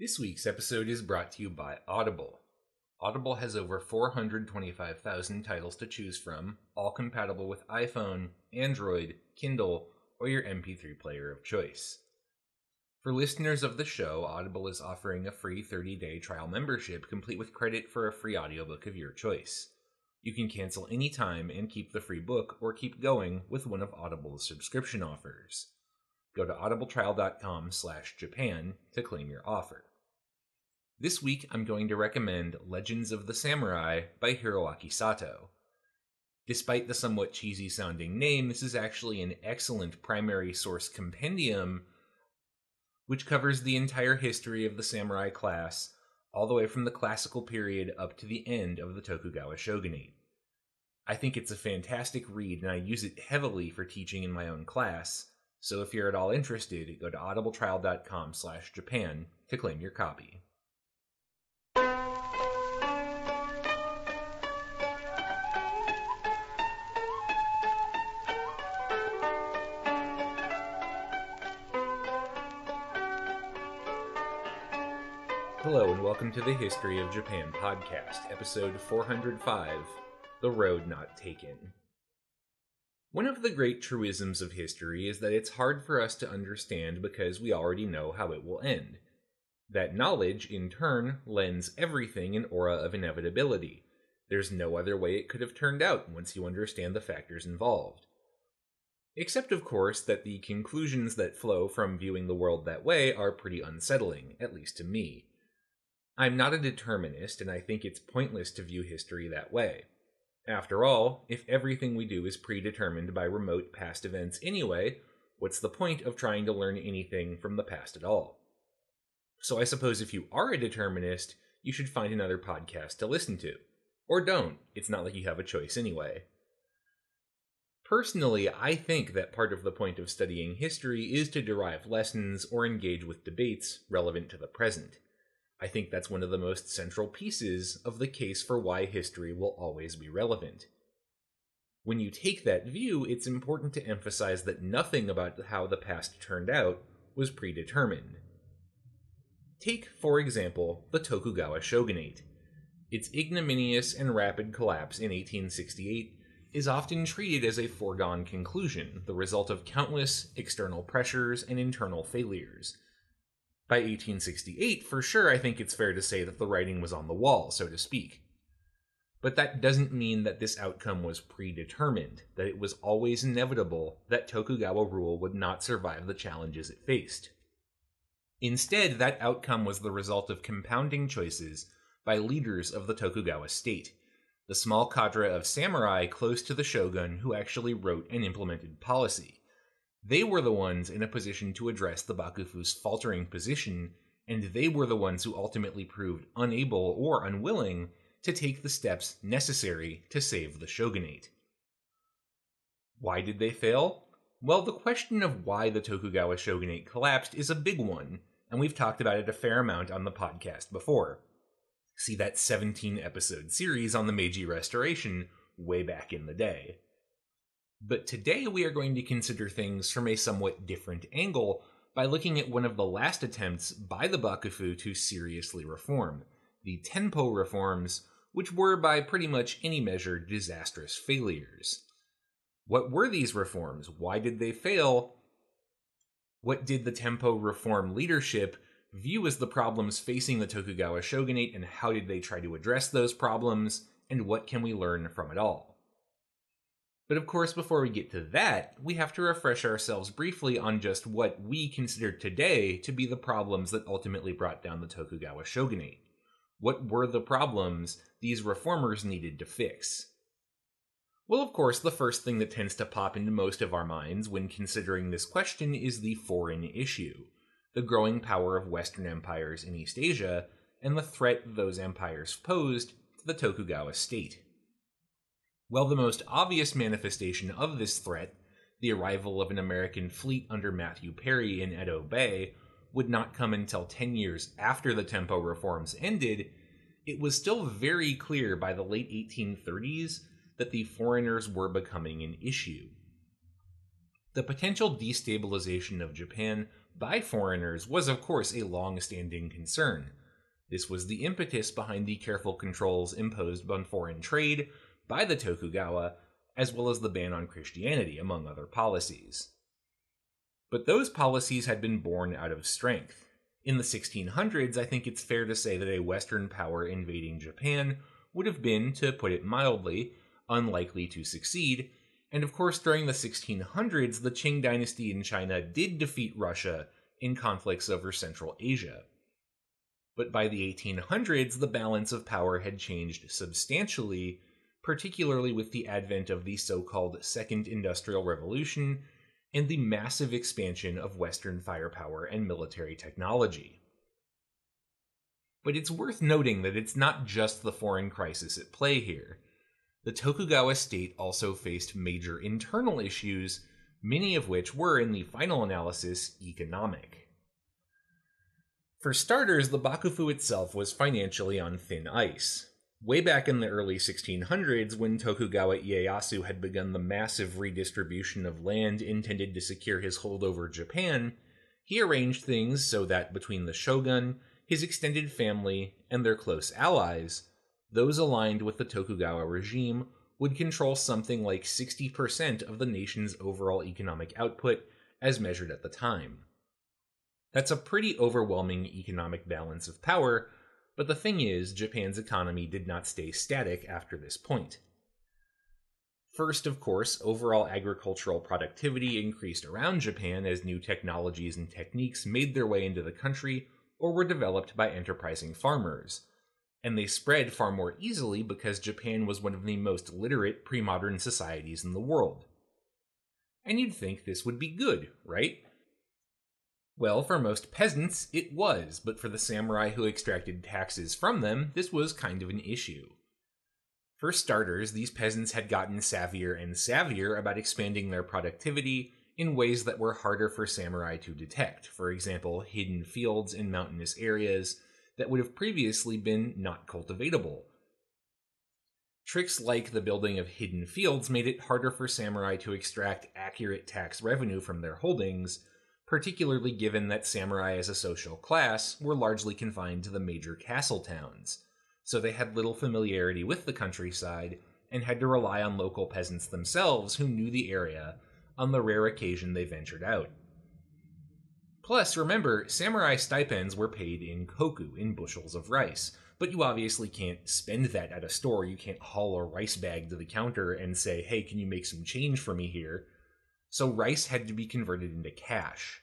This week's episode is brought to you by Audible. Audible has over 425,000 titles to choose from, all compatible with iPhone, Android, Kindle, or your MP3 player of choice. For listeners of the show, Audible is offering a free 30 day trial membership complete with credit for a free audiobook of your choice. You can cancel anytime and keep the free book or keep going with one of Audible's subscription offers. Go to audibletrial.com slash Japan to claim your offer. This week I'm going to recommend Legends of the Samurai by Hiroaki Sato. Despite the somewhat cheesy sounding name, this is actually an excellent primary source compendium which covers the entire history of the samurai class, all the way from the classical period up to the end of the Tokugawa shogunate. I think it's a fantastic read and I use it heavily for teaching in my own class, so if you're at all interested, go to audibletrial.com slash Japan to claim your copy. Hello, and welcome to the History of Japan podcast, episode 405 The Road Not Taken. One of the great truisms of history is that it's hard for us to understand because we already know how it will end. That knowledge, in turn, lends everything an aura of inevitability. There's no other way it could have turned out once you understand the factors involved. Except, of course, that the conclusions that flow from viewing the world that way are pretty unsettling, at least to me. I'm not a determinist, and I think it's pointless to view history that way. After all, if everything we do is predetermined by remote past events anyway, what's the point of trying to learn anything from the past at all? So I suppose if you are a determinist, you should find another podcast to listen to. Or don't, it's not like you have a choice anyway. Personally, I think that part of the point of studying history is to derive lessons or engage with debates relevant to the present. I think that's one of the most central pieces of the case for why history will always be relevant. When you take that view, it's important to emphasize that nothing about how the past turned out was predetermined. Take, for example, the Tokugawa shogunate. Its ignominious and rapid collapse in 1868 is often treated as a foregone conclusion, the result of countless external pressures and internal failures by 1868, for sure, I think it's fair to say that the writing was on the wall, so to speak. But that doesn't mean that this outcome was predetermined, that it was always inevitable that Tokugawa rule would not survive the challenges it faced. Instead, that outcome was the result of compounding choices by leaders of the Tokugawa state, the small cadre of samurai close to the shogun who actually wrote and implemented policy. They were the ones in a position to address the Bakufu's faltering position, and they were the ones who ultimately proved unable or unwilling to take the steps necessary to save the shogunate. Why did they fail? Well, the question of why the Tokugawa shogunate collapsed is a big one, and we've talked about it a fair amount on the podcast before. See that 17 episode series on the Meiji Restoration way back in the day. But today we are going to consider things from a somewhat different angle by looking at one of the last attempts by the Bakufu to seriously reform, the Tenpo reforms, which were by pretty much any measure disastrous failures. What were these reforms? Why did they fail? What did the Tenpo reform leadership view as the problems facing the Tokugawa shogunate, and how did they try to address those problems, and what can we learn from it all? But of course, before we get to that, we have to refresh ourselves briefly on just what we consider today to be the problems that ultimately brought down the Tokugawa shogunate. What were the problems these reformers needed to fix? Well, of course, the first thing that tends to pop into most of our minds when considering this question is the foreign issue the growing power of Western empires in East Asia and the threat those empires posed to the Tokugawa state. Well, the most obvious manifestation of this threat, the arrival of an American fleet under Matthew Perry in Edo Bay, would not come until 10 years after the tempo reforms ended, it was still very clear by the late 1830s that the foreigners were becoming an issue. The potential destabilization of Japan by foreigners was, of course, a long standing concern. This was the impetus behind the careful controls imposed on foreign trade by the Tokugawa, as well as the ban on Christianity, among other policies. But those policies had been born out of strength. In the 1600s, I think it's fair to say that a Western power invading Japan would have been, to put it mildly, unlikely to succeed, and of course, during the 1600s, the Qing dynasty in China did defeat Russia in conflicts over Central Asia. But by the 1800s, the balance of power had changed substantially, particularly with the advent of the so called Second Industrial Revolution and the massive expansion of Western firepower and military technology. But it's worth noting that it's not just the foreign crisis at play here the Tokugawa state also faced major internal issues, many of which were, in the final analysis, economic. For starters, the Bakufu itself was financially on thin ice. Way back in the early 1600s, when Tokugawa Ieyasu had begun the massive redistribution of land intended to secure his hold over Japan, he arranged things so that between the shogun, his extended family, and their close allies, those aligned with the Tokugawa regime would control something like 60% of the nation's overall economic output as measured at the time. That's a pretty overwhelming economic balance of power, but the thing is, Japan's economy did not stay static after this point. First, of course, overall agricultural productivity increased around Japan as new technologies and techniques made their way into the country or were developed by enterprising farmers and they spread far more easily because Japan was one of the most literate pre modern societies in the world. And you'd think this would be good, right? Well, for most peasants, it was, but for the samurai who extracted taxes from them, this was kind of an issue. For starters, these peasants had gotten savvier and savvier about expanding their productivity in ways that were harder for samurai to detect. For example, hidden fields in mountainous areas, that would have previously been not cultivatable. Tricks like the building of hidden fields made it harder for samurai to extract accurate tax revenue from their holdings, particularly given that samurai as a social class were largely confined to the major castle towns, so they had little familiarity with the countryside and had to rely on local peasants themselves who knew the area on the rare occasion they ventured out. Plus, remember, samurai stipends were paid in koku, in bushels of rice. But you obviously can't spend that at a store. You can't haul a rice bag to the counter and say, hey, can you make some change for me here? So rice had to be converted into cash.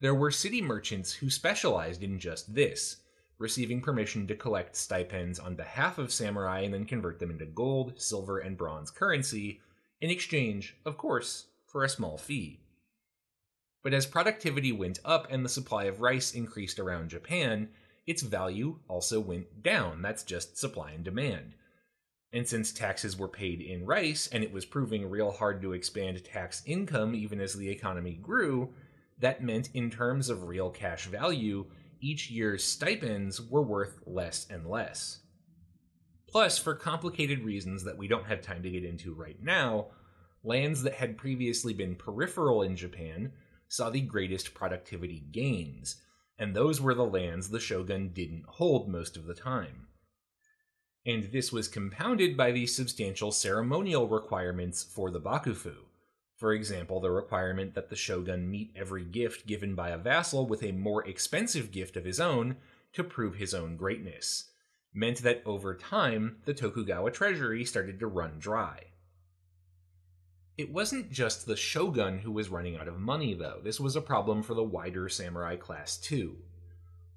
There were city merchants who specialized in just this, receiving permission to collect stipends on behalf of samurai and then convert them into gold, silver, and bronze currency, in exchange, of course, for a small fee. But as productivity went up and the supply of rice increased around Japan, its value also went down. That's just supply and demand. And since taxes were paid in rice and it was proving real hard to expand tax income even as the economy grew, that meant in terms of real cash value, each year's stipends were worth less and less. Plus, for complicated reasons that we don't have time to get into right now, lands that had previously been peripheral in Japan saw the greatest productivity gains, and those were the lands the shogun didn't hold most of the time. And this was compounded by the substantial ceremonial requirements for the bakufu. For example, the requirement that the shogun meet every gift given by a vassal with a more expensive gift of his own to prove his own greatness meant that over time the Tokugawa treasury started to run dry. It wasn't just the shogun who was running out of money, though. This was a problem for the wider samurai class, too.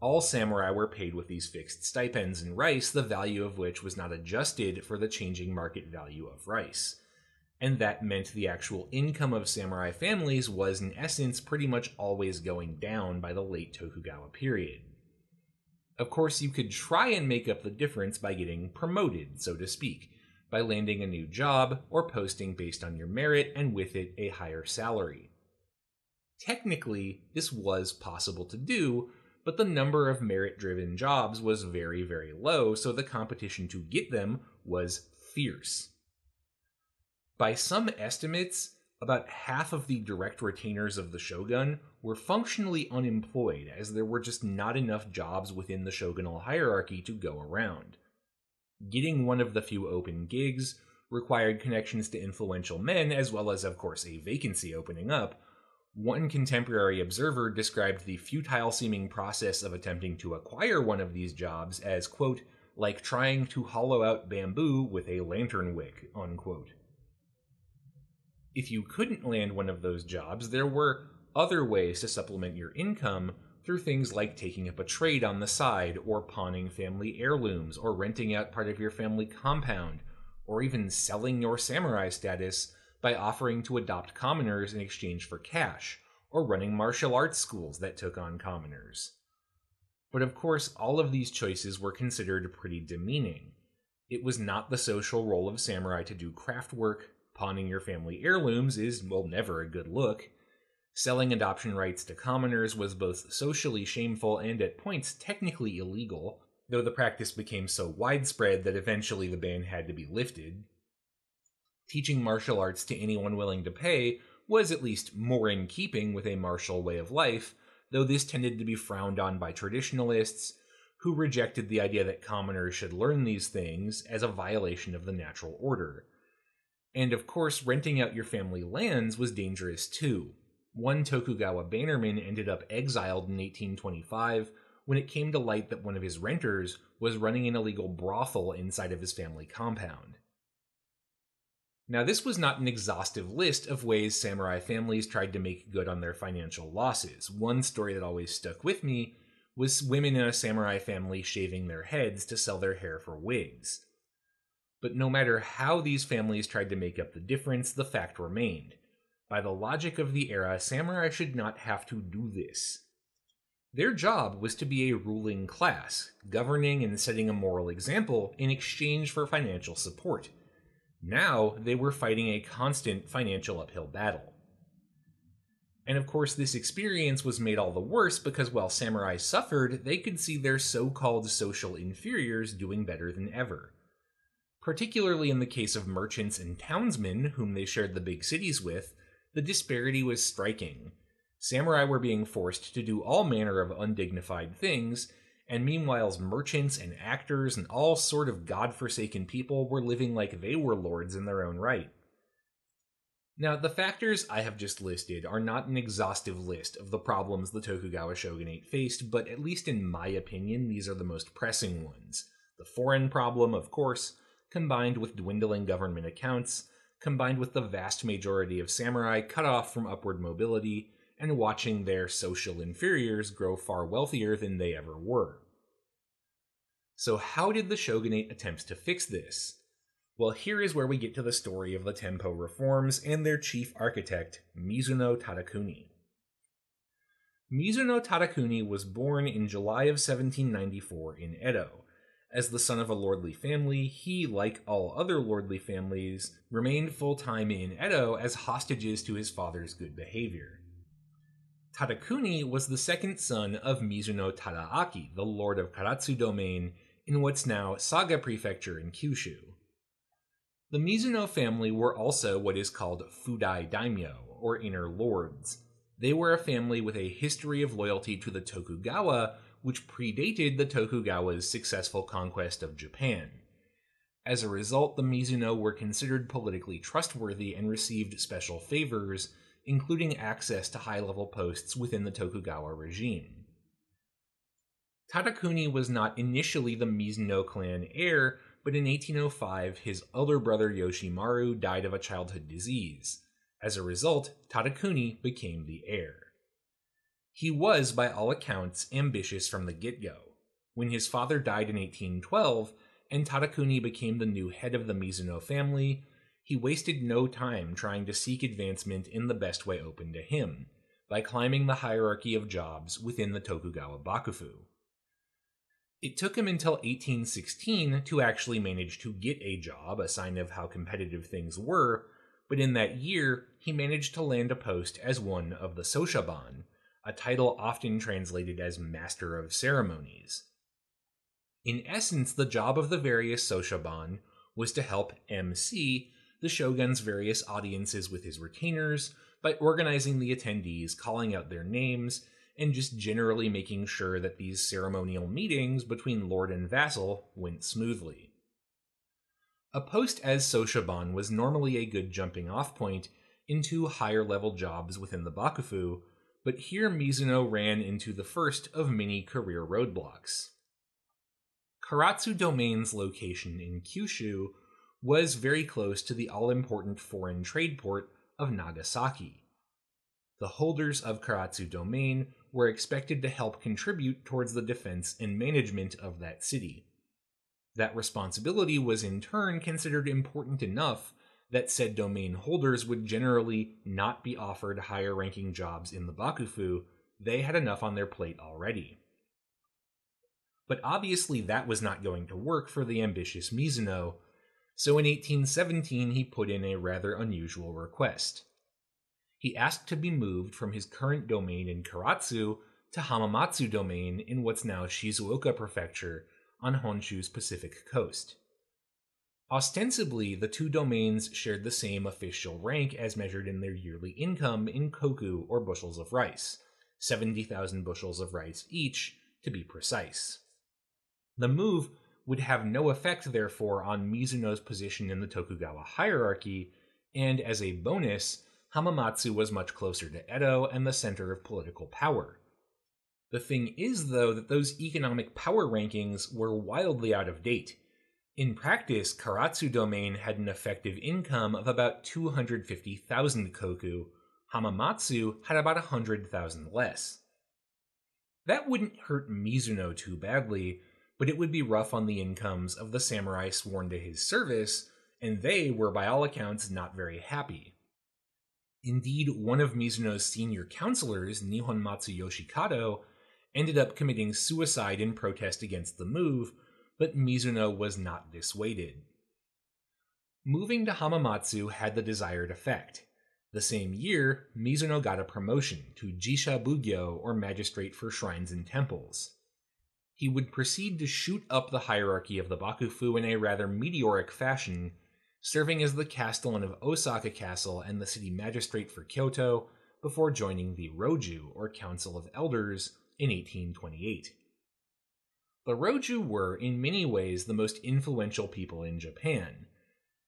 All samurai were paid with these fixed stipends in rice, the value of which was not adjusted for the changing market value of rice. And that meant the actual income of samurai families was, in essence, pretty much always going down by the late Tokugawa period. Of course, you could try and make up the difference by getting promoted, so to speak by landing a new job or posting based on your merit and with it a higher salary. Technically, this was possible to do, but the number of merit driven jobs was very, very low, so the competition to get them was fierce. By some estimates, about half of the direct retainers of the shogun were functionally unemployed, as there were just not enough jobs within the shogunal hierarchy to go around. Getting one of the few open gigs required connections to influential men, as well as, of course, a vacancy opening up. One contemporary observer described the futile seeming process of attempting to acquire one of these jobs as, quote, like trying to hollow out bamboo with a lantern wick, unquote. If you couldn't land one of those jobs, there were other ways to supplement your income through things like taking up a trade on the side, or pawning family heirlooms, or renting out part of your family compound, or even selling your samurai status by offering to adopt commoners in exchange for cash, or running martial arts schools that took on commoners. But of course, all of these choices were considered pretty demeaning. It was not the social role of samurai to do craft work, pawning your family heirlooms is, well, never a good look. Selling adoption rights to commoners was both socially shameful and at points technically illegal, though the practice became so widespread that eventually the ban had to be lifted. Teaching martial arts to anyone willing to pay was at least more in keeping with a martial way of life, though this tended to be frowned on by traditionalists who rejected the idea that commoners should learn these things as a violation of the natural order. And of course, renting out your family lands was dangerous too. One Tokugawa bannerman ended up exiled in 1825 when it came to light that one of his renters was running an illegal brothel inside of his family compound. Now, this was not an exhaustive list of ways samurai families tried to make good on their financial losses. One story that always stuck with me was women in a samurai family shaving their heads to sell their hair for wigs. But no matter how these families tried to make up the difference, the fact remained. By the logic of the era, samurai should not have to do this. Their job was to be a ruling class, governing and setting a moral example in exchange for financial support. Now they were fighting a constant financial uphill battle. And of course, this experience was made all the worse because while samurai suffered, they could see their so called social inferiors doing better than ever. Particularly in the case of merchants and townsmen, whom they shared the big cities with, the disparity was striking Samurai were being forced to do all manner of undignified things, and meanwhile merchants and actors and all sort of god-forsaken people were living like they were lords in their own right. Now, the factors I have just listed are not an exhaustive list of the problems the Tokugawa shogunate faced, but at least in my opinion, these are the most pressing ones. The foreign problem, of course, combined with dwindling government accounts, combined with the vast majority of samurai cut off from upward mobility, and watching their social inferiors grow far wealthier than they ever were. So, how did the shogunate attempt to fix this? Well, here is where we get to the story of the Tempo reforms and their chief architect, Mizuno Tadakuni. Mizuno Tadakuni was born in July of 1794 in Edo. As the son of a lordly family, he, like all other lordly families, remained full time in Edo as hostages to his father's good behavior. Tadakuni was the second son of Mizuno Tadaaki, the lord of Karatsu domain in what's now Saga Prefecture in Kyushu. The Mizuno family were also what is called Fudai daimyo, or inner lords. They were a family with a history of loyalty to the Tokugawa, which predated the Tokugawa's successful conquest of Japan. As a result, the Mizuno were considered politically trustworthy and received special favors, including access to high level posts within the Tokugawa regime. Tadakuni was not initially the Mizuno clan heir, but in 1805 his elder brother Yoshimaru died of a childhood disease. As a result, Tadakuni became the heir. He was, by all accounts, ambitious from the get go. When his father died in 1812, and Tadakuni became the new head of the Mizuno family, he wasted no time trying to seek advancement in the best way open to him, by climbing the hierarchy of jobs within the Tokugawa Bakufu. It took him until 1816 to actually manage to get a job, a sign of how competitive things were, but in that year, he managed to land a post as one of the Soshaban, a title often translated as Master of Ceremonies. In essence, the job of the various Soshaban was to help MC the shogun's various audiences with his retainers by organizing the attendees, calling out their names, and just generally making sure that these ceremonial meetings between lord and vassal went smoothly. A post as Soshaban was normally a good jumping off point into higher level jobs within the Bakufu, but here Mizuno ran into the first of many career roadblocks. Karatsu Domain's location in Kyushu was very close to the all important foreign trade port of Nagasaki. The holders of Karatsu Domain were expected to help contribute towards the defense and management of that city. That responsibility was in turn considered important enough that said domain holders would generally not be offered higher ranking jobs in the Bakufu, they had enough on their plate already. But obviously, that was not going to work for the ambitious Mizuno, so in 1817 he put in a rather unusual request. He asked to be moved from his current domain in Karatsu to Hamamatsu domain in what's now Shizuoka Prefecture on Honshu's Pacific coast. Ostensibly, the two domains shared the same official rank as measured in their yearly income in koku or bushels of rice, 70,000 bushels of rice each, to be precise. The move would have no effect, therefore, on Mizuno's position in the Tokugawa hierarchy, and as a bonus, Hamamatsu was much closer to Edo and the center of political power. The thing is, though, that those economic power rankings were wildly out of date in practice, Karatsu Domain had an effective income of about 250,000 koku. Hamamatsu had about 100,000 less. That wouldn't hurt Mizuno too badly, but it would be rough on the incomes of the samurai sworn to his service, and they were by all accounts not very happy. Indeed, one of Mizuno's senior counselors, Nihon Nihonmatsu Yoshikado, ended up committing suicide in protest against the move, but Mizuno was not dissuaded. Moving to Hamamatsu had the desired effect. The same year, Mizuno got a promotion to Jisha Bugyo, or Magistrate for Shrines and Temples. He would proceed to shoot up the hierarchy of the Bakufu in a rather meteoric fashion, serving as the castellan of Osaka Castle and the city magistrate for Kyoto before joining the Roju, or Council of Elders, in 1828. The Roju were, in many ways, the most influential people in Japan.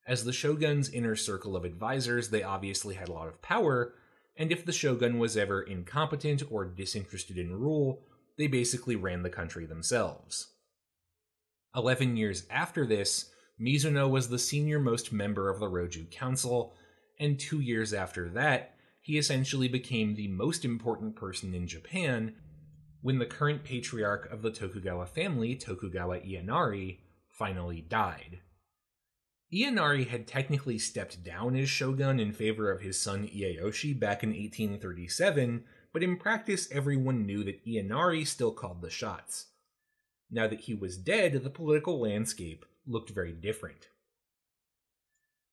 As the shogun's inner circle of advisors, they obviously had a lot of power, and if the shogun was ever incompetent or disinterested in rule, they basically ran the country themselves. Eleven years after this, Mizuno was the senior most member of the Roju Council, and two years after that, he essentially became the most important person in Japan when the current patriarch of the Tokugawa family, Tokugawa Ienari, finally died. Ienari had technically stepped down as shogun in favor of his son Ieyoshi back in 1837, but in practice everyone knew that Ienari still called the shots. Now that he was dead, the political landscape looked very different.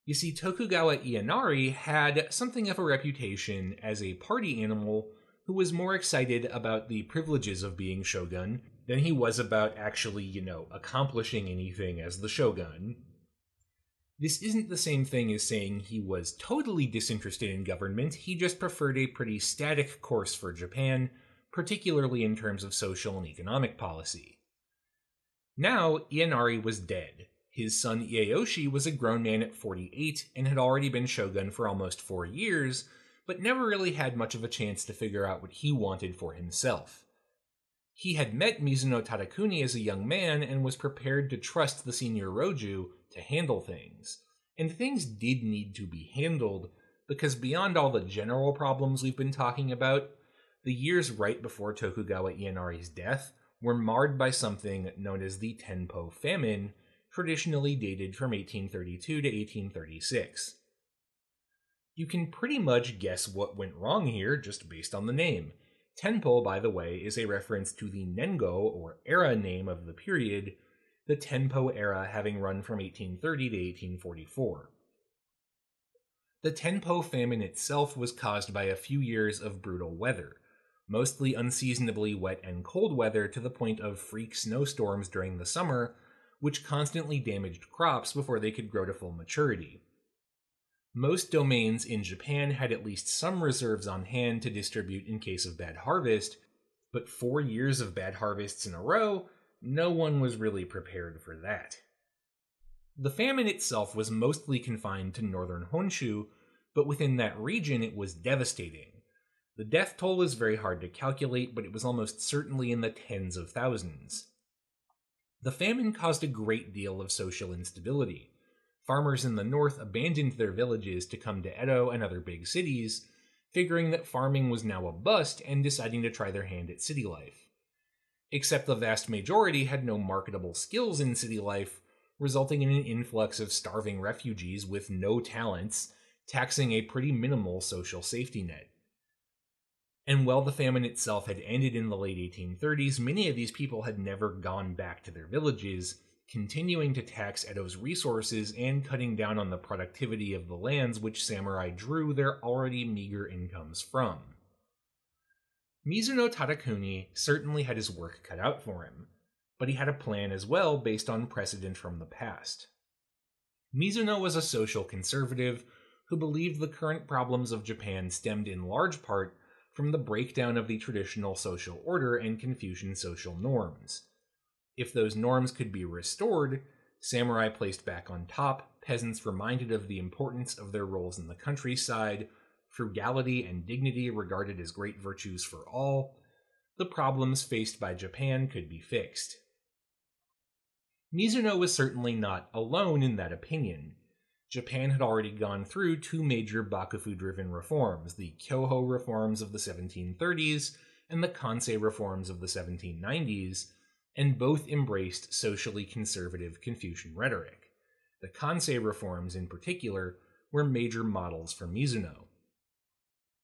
You see, Tokugawa Ienari had something of a reputation as a party animal who was more excited about the privileges of being shogun than he was about actually, you know, accomplishing anything as the shogun. This isn't the same thing as saying he was totally disinterested in government, he just preferred a pretty static course for Japan, particularly in terms of social and economic policy. Now, Ienari was dead. His son Ieyoshi was a grown man at 48 and had already been shogun for almost four years, but never really had much of a chance to figure out what he wanted for himself. He had met Mizuno Tadakuni as a young man and was prepared to trust the senior Roju to handle things. And things did need to be handled, because beyond all the general problems we've been talking about, the years right before Tokugawa Ienari's death were marred by something known as the Tenpo famine, traditionally dated from 1832 to 1836. You can pretty much guess what went wrong here just based on the name. Tenpo, by the way, is a reference to the Nengo, or era name of the period, the Tenpo era having run from 1830 to 1844. The Tenpo famine itself was caused by a few years of brutal weather, mostly unseasonably wet and cold weather to the point of freak snowstorms during the summer, which constantly damaged crops before they could grow to full maturity. Most domains in Japan had at least some reserves on hand to distribute in case of bad harvest, but four years of bad harvests in a row, no one was really prepared for that. The famine itself was mostly confined to northern Honshu, but within that region it was devastating. The death toll was very hard to calculate, but it was almost certainly in the tens of thousands. The famine caused a great deal of social instability. Farmers in the north abandoned their villages to come to Edo and other big cities, figuring that farming was now a bust and deciding to try their hand at city life. Except the vast majority had no marketable skills in city life, resulting in an influx of starving refugees with no talents, taxing a pretty minimal social safety net. And while the famine itself had ended in the late 1830s, many of these people had never gone back to their villages, continuing to tax Edo's resources and cutting down on the productivity of the lands which samurai drew their already meager incomes from. Mizuno Tadakuni certainly had his work cut out for him, but he had a plan as well based on precedent from the past. Mizuno was a social conservative who believed the current problems of Japan stemmed in large part from the breakdown of the traditional social order and Confucian social norms. If those norms could be restored, samurai placed back on top, peasants reminded of the importance of their roles in the countryside, frugality and dignity regarded as great virtues for all, the problems faced by Japan could be fixed. Mizuno was certainly not alone in that opinion. Japan had already gone through two major Bakufu driven reforms the Kyoho reforms of the 1730s and the Kansei reforms of the 1790s, and both embraced socially conservative Confucian rhetoric. The Kansei reforms, in particular, were major models for Mizuno.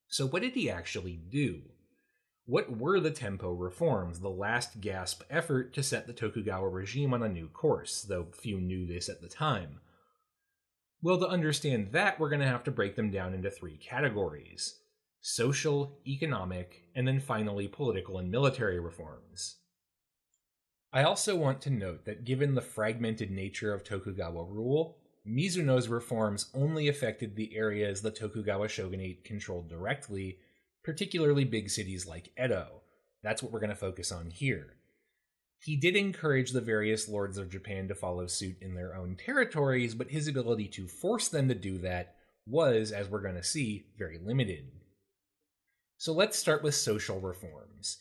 So, what did he actually do? What were the Tempo reforms, the last gasp effort to set the Tokugawa regime on a new course, though few knew this at the time? Well, to understand that, we're going to have to break them down into three categories social, economic, and then finally political and military reforms. I also want to note that given the fragmented nature of Tokugawa rule, Mizuno's reforms only affected the areas the Tokugawa shogunate controlled directly, particularly big cities like Edo. That's what we're going to focus on here. He did encourage the various lords of Japan to follow suit in their own territories, but his ability to force them to do that was, as we're going to see, very limited. So let's start with social reforms.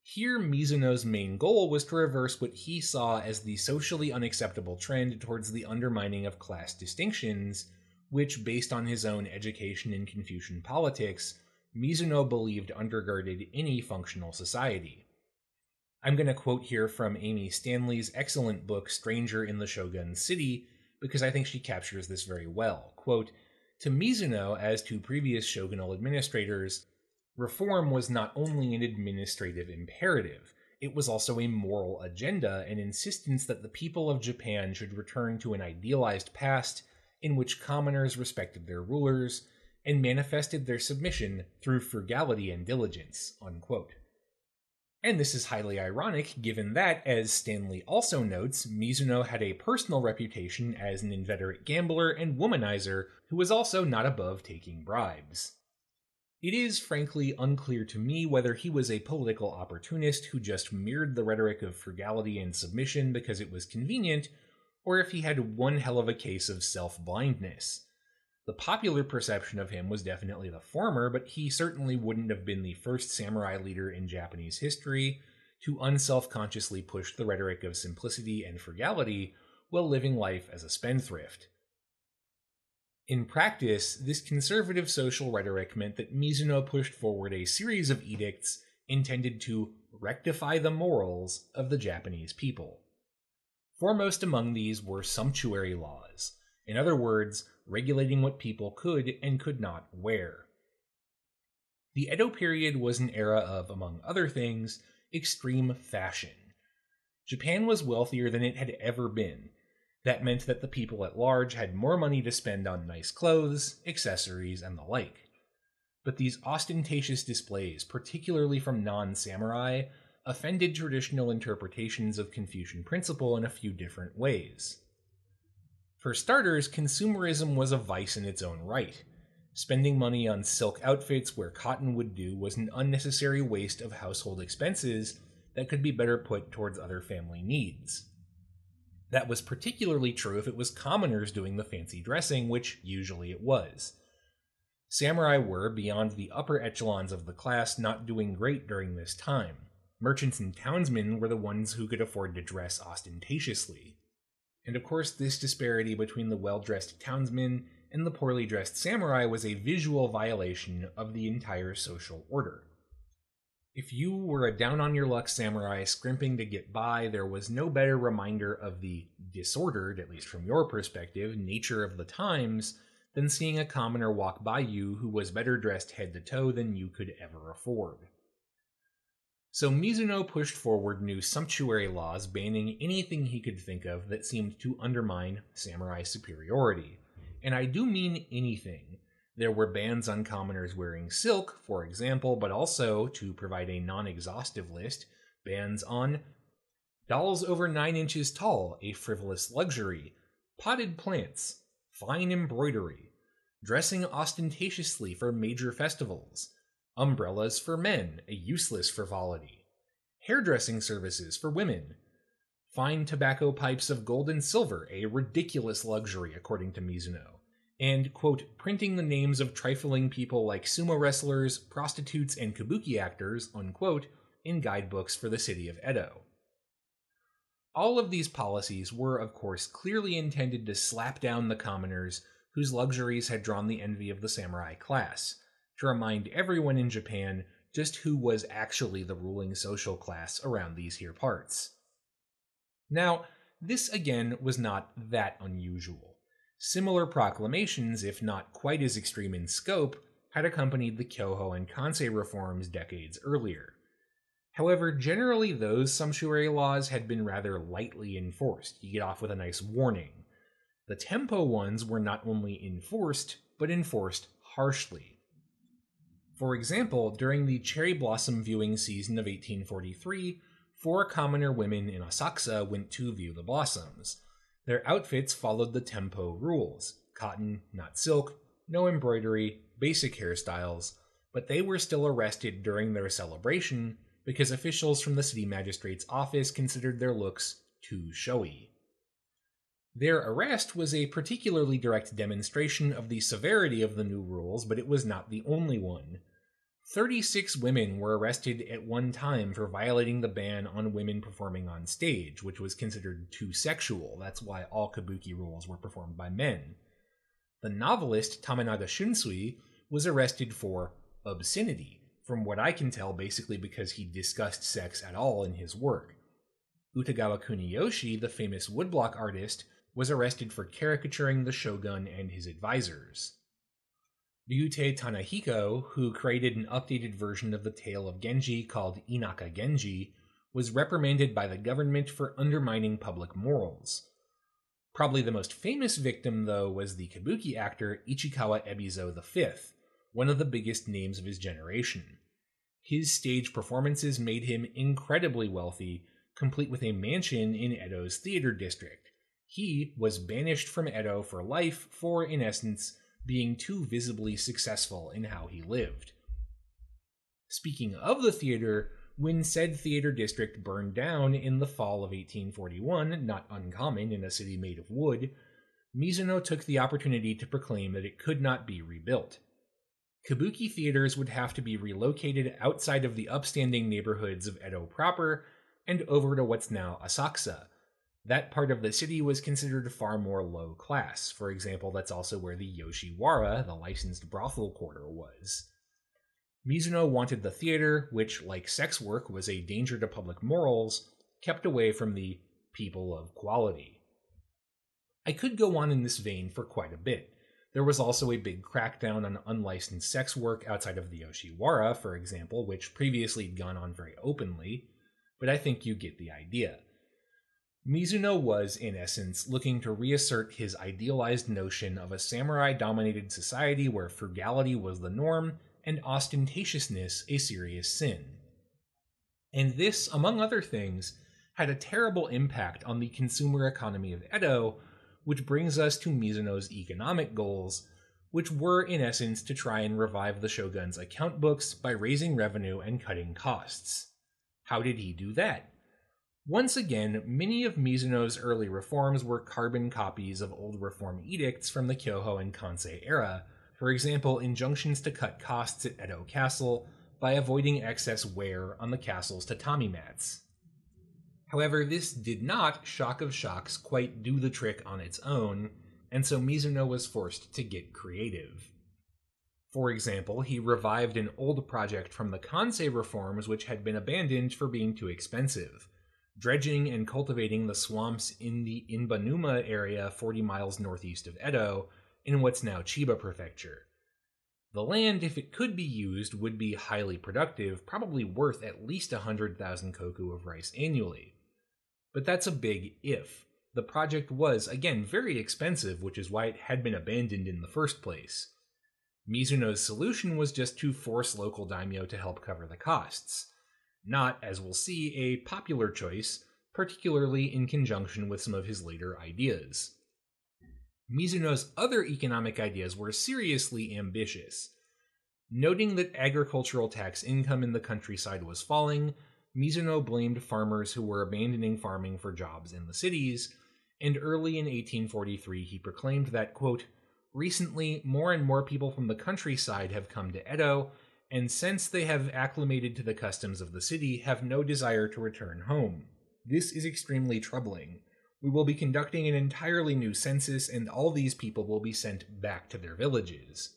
Here, Mizuno's main goal was to reverse what he saw as the socially unacceptable trend towards the undermining of class distinctions, which, based on his own education in Confucian politics, Mizuno believed undergirded any functional society. I'm going to quote here from Amy Stanley's excellent book, Stranger in the Shogun City, because I think she captures this very well. Quote, to Mizuno, as to previous shogunal administrators, Reform was not only an administrative imperative, it was also a moral agenda, an insistence that the people of Japan should return to an idealized past in which commoners respected their rulers and manifested their submission through frugality and diligence. Unquote. And this is highly ironic given that, as Stanley also notes, Mizuno had a personal reputation as an inveterate gambler and womanizer who was also not above taking bribes. It is frankly unclear to me whether he was a political opportunist who just mirrored the rhetoric of frugality and submission because it was convenient, or if he had one hell of a case of self blindness. The popular perception of him was definitely the former, but he certainly wouldn't have been the first samurai leader in Japanese history to unself consciously push the rhetoric of simplicity and frugality while living life as a spendthrift. In practice, this conservative social rhetoric meant that Mizuno pushed forward a series of edicts intended to rectify the morals of the Japanese people. Foremost among these were sumptuary laws, in other words, regulating what people could and could not wear. The Edo period was an era of, among other things, extreme fashion. Japan was wealthier than it had ever been, that meant that the people at large had more money to spend on nice clothes, accessories, and the like. But these ostentatious displays, particularly from non samurai, offended traditional interpretations of Confucian principle in a few different ways. For starters, consumerism was a vice in its own right. Spending money on silk outfits where cotton would do was an unnecessary waste of household expenses that could be better put towards other family needs. That was particularly true if it was commoners doing the fancy dressing, which usually it was. Samurai were, beyond the upper echelons of the class, not doing great during this time. Merchants and townsmen were the ones who could afford to dress ostentatiously. And of course, this disparity between the well dressed townsmen and the poorly dressed samurai was a visual violation of the entire social order. If you were a down on your luck samurai scrimping to get by, there was no better reminder of the disordered, at least from your perspective, nature of the times than seeing a commoner walk by you who was better dressed head to toe than you could ever afford. So Mizuno pushed forward new sumptuary laws banning anything he could think of that seemed to undermine samurai superiority. And I do mean anything. There were bans on commoners wearing silk, for example, but also, to provide a non exhaustive list, bans on dolls over 9 inches tall, a frivolous luxury, potted plants, fine embroidery, dressing ostentatiously for major festivals, umbrellas for men, a useless frivolity, hairdressing services for women, fine tobacco pipes of gold and silver, a ridiculous luxury according to Mizuno, and, quote, printing the names of trifling people like sumo wrestlers, prostitutes, and kabuki actors, unquote, in guidebooks for the city of Edo. All of these policies were, of course, clearly intended to slap down the commoners whose luxuries had drawn the envy of the samurai class, to remind everyone in Japan just who was actually the ruling social class around these here parts. Now, this again was not that unusual. Similar proclamations, if not quite as extreme in scope, had accompanied the Kyoho and Kansei reforms decades earlier. However, generally those sumptuary laws had been rather lightly enforced. You get off with a nice warning. The tempo ones were not only enforced, but enforced harshly. For example, during the cherry blossom viewing season of 1843, four commoner women in Asakusa went to view the blossoms. Their outfits followed the tempo rules cotton, not silk, no embroidery, basic hairstyles, but they were still arrested during their celebration because officials from the city magistrate's office considered their looks too showy. Their arrest was a particularly direct demonstration of the severity of the new rules, but it was not the only one. 36 women were arrested at one time for violating the ban on women performing on stage, which was considered too sexual. That's why all kabuki roles were performed by men. The novelist Tamenaga Shunsui was arrested for obscenity, from what I can tell, basically because he discussed sex at all in his work. Utagawa Kuniyoshi, the famous woodblock artist, was arrested for caricaturing the shogun and his advisors. Ryutei Tanehiko, who created an updated version of the tale of Genji called Inaka Genji, was reprimanded by the government for undermining public morals. Probably the most famous victim, though, was the kabuki actor Ichikawa Ebizo V, one of the biggest names of his generation. His stage performances made him incredibly wealthy, complete with a mansion in Edo's theater district. He was banished from Edo for life for, in essence, being too visibly successful in how he lived. Speaking of the theater, when said theater district burned down in the fall of 1841, not uncommon in a city made of wood, Mizuno took the opportunity to proclaim that it could not be rebuilt. Kabuki theaters would have to be relocated outside of the upstanding neighborhoods of Edo proper and over to what's now Asakusa, that part of the city was considered far more low class. For example, that's also where the Yoshiwara, the licensed brothel quarter, was. Mizuno wanted the theater, which, like sex work, was a danger to public morals, kept away from the people of quality. I could go on in this vein for quite a bit. There was also a big crackdown on unlicensed sex work outside of the Yoshiwara, for example, which previously had gone on very openly, but I think you get the idea. Mizuno was, in essence, looking to reassert his idealized notion of a samurai dominated society where frugality was the norm and ostentatiousness a serious sin. And this, among other things, had a terrible impact on the consumer economy of Edo, which brings us to Mizuno's economic goals, which were in essence to try and revive the shogun's account books by raising revenue and cutting costs. How did he do that? Once again, many of Mizuno's early reforms were carbon copies of old reform edicts from the Kyoho and Kansei era, for example, injunctions to cut costs at Edo Castle by avoiding excess wear on the castle's tatami mats. However, this did not, shock of shocks, quite do the trick on its own, and so Mizuno was forced to get creative. For example, he revived an old project from the Kansei reforms which had been abandoned for being too expensive dredging and cultivating the swamps in the Inbanuma area 40 miles northeast of Edo in what's now Chiba Prefecture. The land, if it could be used, would be highly productive, probably worth at least 100,000 koku of rice annually. But that's a big if. The project was, again, very expensive, which is why it had been abandoned in the first place. Mizuno's solution was just to force local daimyo to help cover the costs. Not, as we'll see, a popular choice, particularly in conjunction with some of his later ideas. Mizuno's other economic ideas were seriously ambitious. Noting that agricultural tax income in the countryside was falling, Mizuno blamed farmers who were abandoning farming for jobs in the cities, and early in 1843 he proclaimed that, quote, Recently, more and more people from the countryside have come to Edo, and since they have acclimated to the customs of the city, have no desire to return home. This is extremely troubling. We will be conducting an entirely new census, and all these people will be sent back to their villages.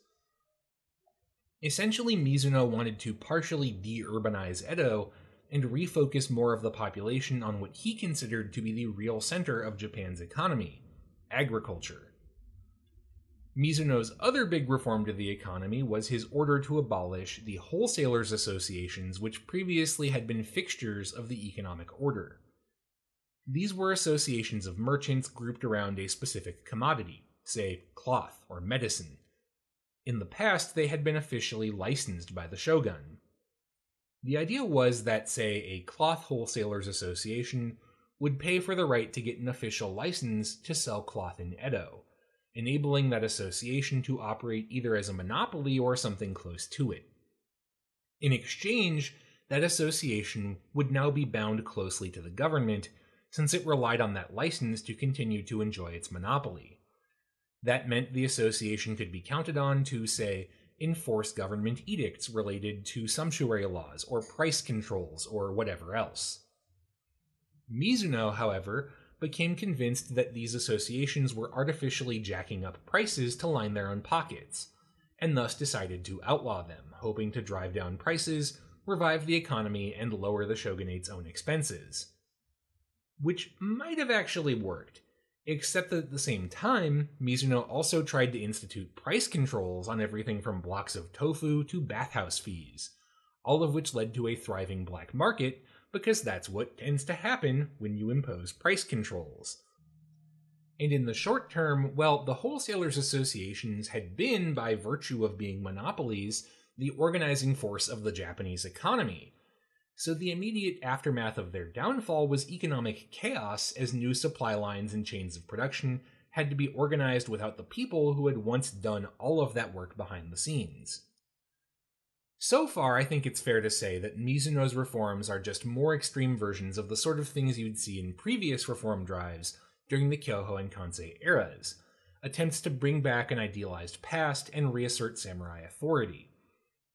Essentially, Mizuno wanted to partially de urbanize Edo and refocus more of the population on what he considered to be the real center of Japan's economy agriculture. Mizuno's other big reform to the economy was his order to abolish the wholesalers' associations, which previously had been fixtures of the economic order. These were associations of merchants grouped around a specific commodity, say cloth or medicine. In the past, they had been officially licensed by the shogun. The idea was that, say, a cloth wholesalers association would pay for the right to get an official license to sell cloth in Edo enabling that association to operate either as a monopoly or something close to it. In exchange, that association would now be bound closely to the government since it relied on that license to continue to enjoy its monopoly. That meant the association could be counted on to, say, enforce government edicts related to sumptuary laws or price controls or whatever else. Mizuno, however, became convinced that these associations were artificially jacking up prices to line their own pockets, and thus decided to outlaw them, hoping to drive down prices, revive the economy, and lower the shogunate's own expenses. Which might have actually worked, except that at the same time, Mizuno also tried to institute price controls on everything from blocks of tofu to bathhouse fees, all of which led to a thriving black market because that's what tends to happen when you impose price controls. And in the short term, well, the wholesalers' associations had been, by virtue of being monopolies, the organizing force of the Japanese economy. So the immediate aftermath of their downfall was economic chaos as new supply lines and chains of production had to be organized without the people who had once done all of that work behind the scenes. So far, I think it's fair to say that Mizuno's reforms are just more extreme versions of the sort of things you'd see in previous reform drives during the Kyoho and Kansei eras attempts to bring back an idealized past and reassert samurai authority.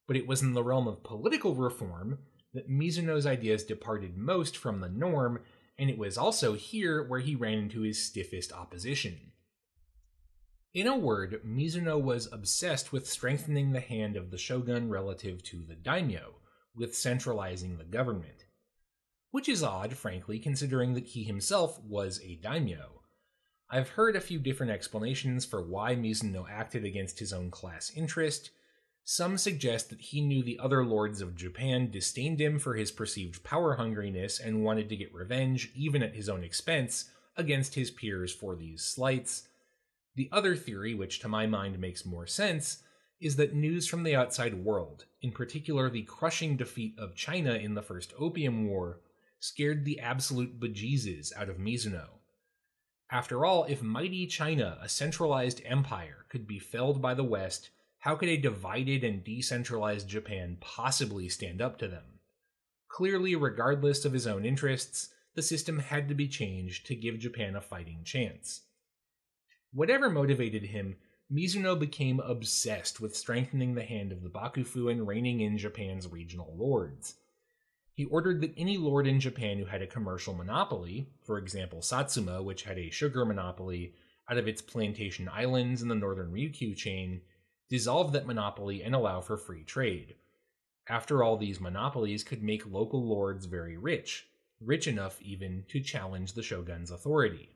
But it was in the realm of political reform that Mizuno's ideas departed most from the norm, and it was also here where he ran into his stiffest opposition. In a word, Mizuno was obsessed with strengthening the hand of the shogun relative to the daimyo, with centralizing the government. Which is odd, frankly, considering that he himself was a daimyo. I've heard a few different explanations for why Mizuno acted against his own class interest. Some suggest that he knew the other lords of Japan disdained him for his perceived power hungriness and wanted to get revenge, even at his own expense, against his peers for these slights the other theory, which to my mind makes more sense, is that news from the outside world, in particular the crushing defeat of China in the First Opium War, scared the absolute bejesus out of Mizuno. After all, if mighty China, a centralized empire, could be felled by the West, how could a divided and decentralized Japan possibly stand up to them? Clearly, regardless of his own interests, the system had to be changed to give Japan a fighting chance. Whatever motivated him, Mizuno became obsessed with strengthening the hand of the Bakufu and reining in Japan's regional lords. He ordered that any lord in Japan who had a commercial monopoly, for example Satsuma, which had a sugar monopoly out of its plantation islands in the northern Ryukyu chain, dissolve that monopoly and allow for free trade. After all, these monopolies could make local lords very rich, rich enough even to challenge the shogun's authority.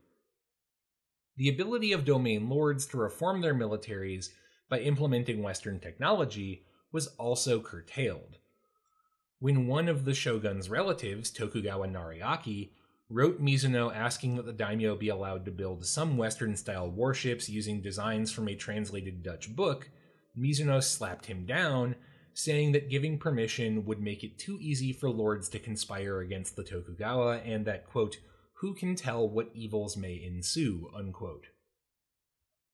The ability of domain lords to reform their militaries by implementing Western technology was also curtailed. When one of the shogun's relatives, Tokugawa Nariaki, wrote Mizuno asking that the daimyo be allowed to build some Western style warships using designs from a translated Dutch book, Mizuno slapped him down, saying that giving permission would make it too easy for lords to conspire against the Tokugawa and that, quote, who can tell what evils may ensue, unquote.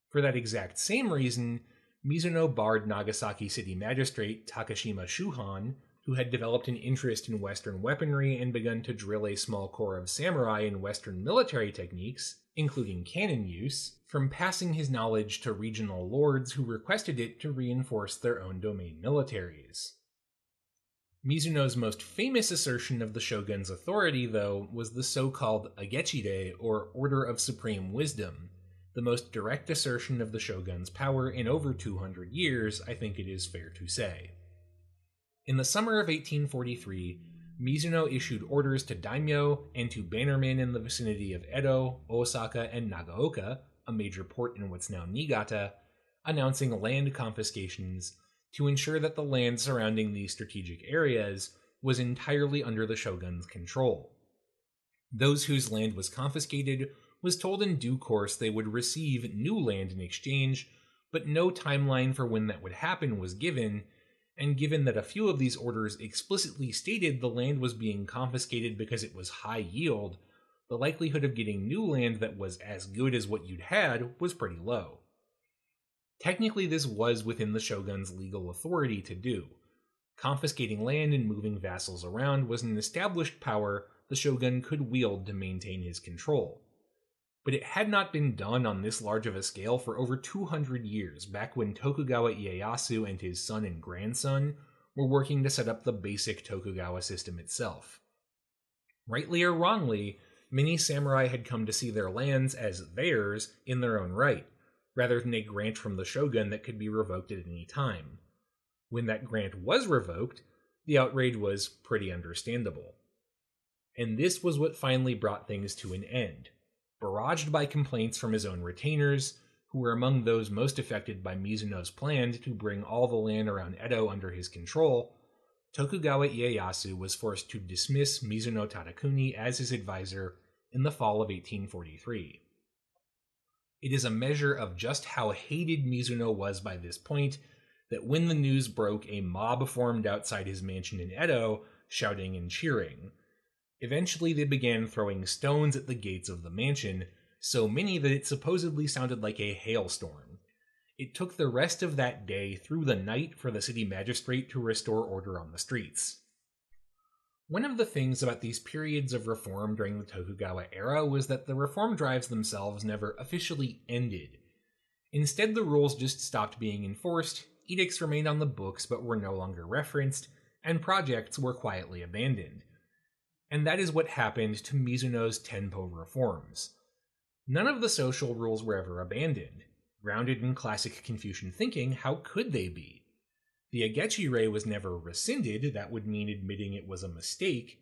For that exact same reason, Mizuno barred Nagasaki city magistrate Takashima Shuhan who had developed an interest in Western weaponry and begun to drill a small corps of samurai in Western military techniques, including cannon use, from passing his knowledge to regional lords who requested it to reinforce their own domain militaries. Mizuno's most famous assertion of the shogun's authority, though, was the so called Agechirei, or Order of Supreme Wisdom, the most direct assertion of the shogun's power in over 200 years, I think it is fair to say. In the summer of 1843, Mizuno issued orders to daimyo and to bannermen in the vicinity of Edo, Osaka, and Nagaoka, a major port in what's now Niigata, announcing land confiscations to ensure that the land surrounding these strategic areas was entirely under the shogun's control. Those whose land was confiscated was told in due course they would receive new land in exchange, but no timeline for when that would happen was given, and given that a few of these orders explicitly stated the land was being confiscated because it was high yield, the likelihood of getting new land that was as good as what you'd had was pretty low. Technically, this was within the shogun's legal authority to do. Confiscating land and moving vassals around was an established power the shogun could wield to maintain his control but it had not been done on this large of a scale for over 200 years, back when Tokugawa Ieyasu and his son and grandson were working to set up the basic Tokugawa system itself. Rightly or wrongly, many samurai had come to see their lands as theirs in their own right, rather than a grant from the shogun that could be revoked at any time. When that grant was revoked, the outrage was pretty understandable. And this was what finally brought things to an end barraged by complaints from his own retainers, who were among those most affected by Mizuno's plan to bring all the land around Edo under his control, Tokugawa Ieyoshi was forced to dismiss Mizuno Tadakuni as his advisor in the fall of 1843. It is a measure of just how hated Mizuno was by this point that when the news broke, a mob formed outside his mansion in Edo, shouting and cheering. Eventually, they began throwing stones at the gates of the mansion, so many that it supposedly sounded like a hailstorm. It took the rest of that day through the night for the city magistrate to restore order on the streets. One of the things about these periods of reform during the Tokugawa era was that the reform drives themselves never officially ended. Instead, the rules just stopped being enforced, edicts remained on the books but were no longer referenced, and projects were quietly abandoned and that is what happened to Mizuno's Tenpo reforms. None of the social rules were ever abandoned. Grounded in classic Confucian thinking, how could they be? The Agechirei was never rescinded, that would mean admitting it was a mistake,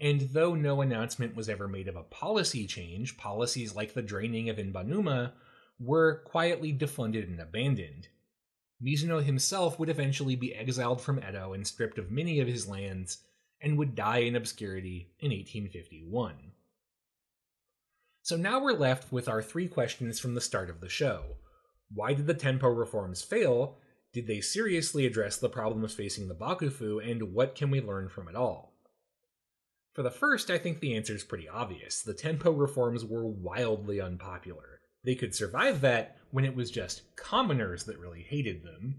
and though no announcement was ever made of a policy change, policies like the draining of Inbanuma were quietly defunded and abandoned. Mizuno himself would eventually be exiled from Edo and stripped of many of his lands, and would die in obscurity in 1851. So now we're left with our three questions from the start of the show. Why did the Tenpo reforms fail? Did they seriously address the problems facing the Bakufu, and what can we learn from it all? For the first, I think the answer is pretty obvious. The Tenpo reforms were wildly unpopular. They could survive that when it was just commoners that really hated them.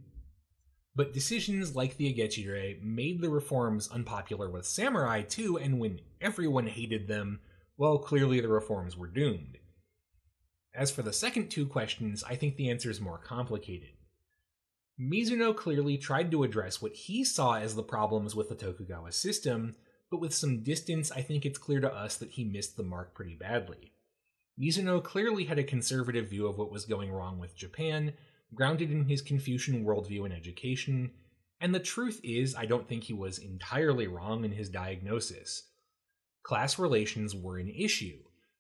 But decisions like the Agechirei made the reforms unpopular with samurai too, and when everyone hated them, well, clearly the reforms were doomed. As for the second two questions, I think the answer is more complicated. Mizuno clearly tried to address what he saw as the problems with the Tokugawa system, but with some distance, I think it's clear to us that he missed the mark pretty badly. Mizuno clearly had a conservative view of what was going wrong with Japan, grounded in his Confucian worldview and education, and the truth is, I don't think he was entirely wrong in his diagnosis. Class relations were an issue.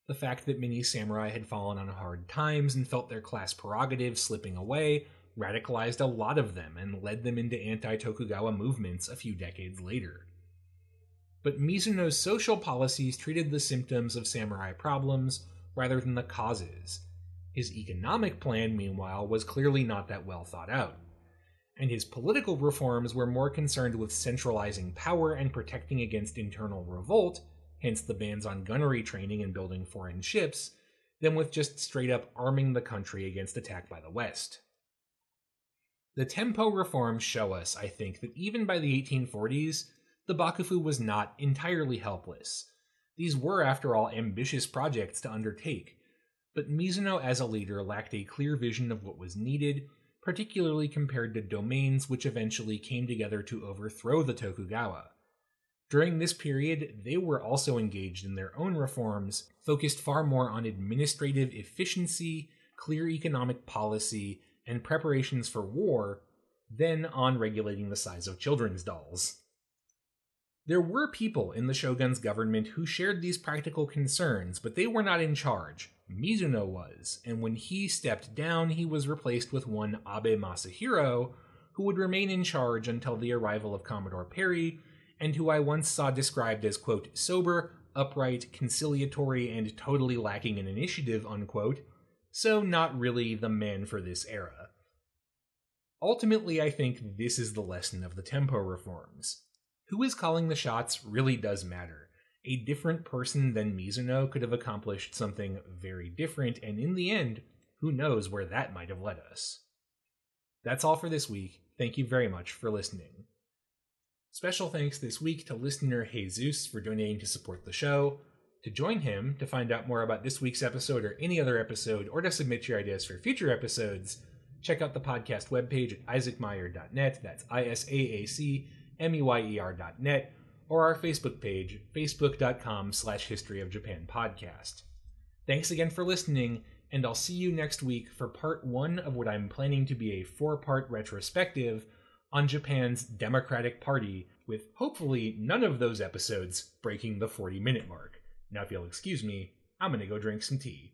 The fact that many samurai had fallen on hard times and felt their class prerogatives slipping away radicalized a lot of them and led them into anti Tokugawa movements a few decades later. But Mizuno's social policies treated the symptoms of samurai problems rather than the causes. His economic plan, meanwhile, was clearly not that well thought out. And his political reforms were more concerned with centralizing power and protecting against internal revolt, hence the bans on gunnery training and building foreign ships, than with just straight up arming the country against attack by the West. The Tenpo reforms show us, I think, that even by the 1840s, the Bakufu was not entirely helpless. These were, after all, ambitious projects to undertake, but Mizuno as a leader lacked a clear vision of what was needed, particularly compared to domains which eventually came together to overthrow the Tokugawa. During this period, they were also engaged in their own reforms, focused far more on administrative efficiency, clear economic policy, and preparations for war than on regulating the size of children's dolls. There were people in the shogun's government who shared these practical concerns, but they were not in charge. Mizuno was, and when he stepped down, he was replaced with one Abe Masahiro, who would remain in charge until the arrival of Commodore Perry, and who I once saw described as, quote, sober, upright, conciliatory, and totally lacking in initiative, unquote, so not really the man for this era. Ultimately, I think this is the lesson of the Tenpo reforms who is calling the shots really does matter. A different person than Mizuno could have accomplished something very different, and in the end, who knows where that might have led us. That's all for this week. Thank you very much for listening. Special thanks this week to listener Jesus for donating to support the show. To join him, to find out more about this week's episode or any other episode, or to submit your ideas for future episodes, check out the podcast webpage at isaacmeyer.net. That's I S A A C M-E-Y-E-R.net, or our Facebook page, facebook.com slash history of Japan podcast. Thanks again for listening, and I'll see you next week for part one of what I'm planning to be a four-part retrospective on Japan's Democratic Party, with hopefully none of those episodes breaking the 40 minute mark. Now, if you'll excuse me, I'm gonna go drink some tea.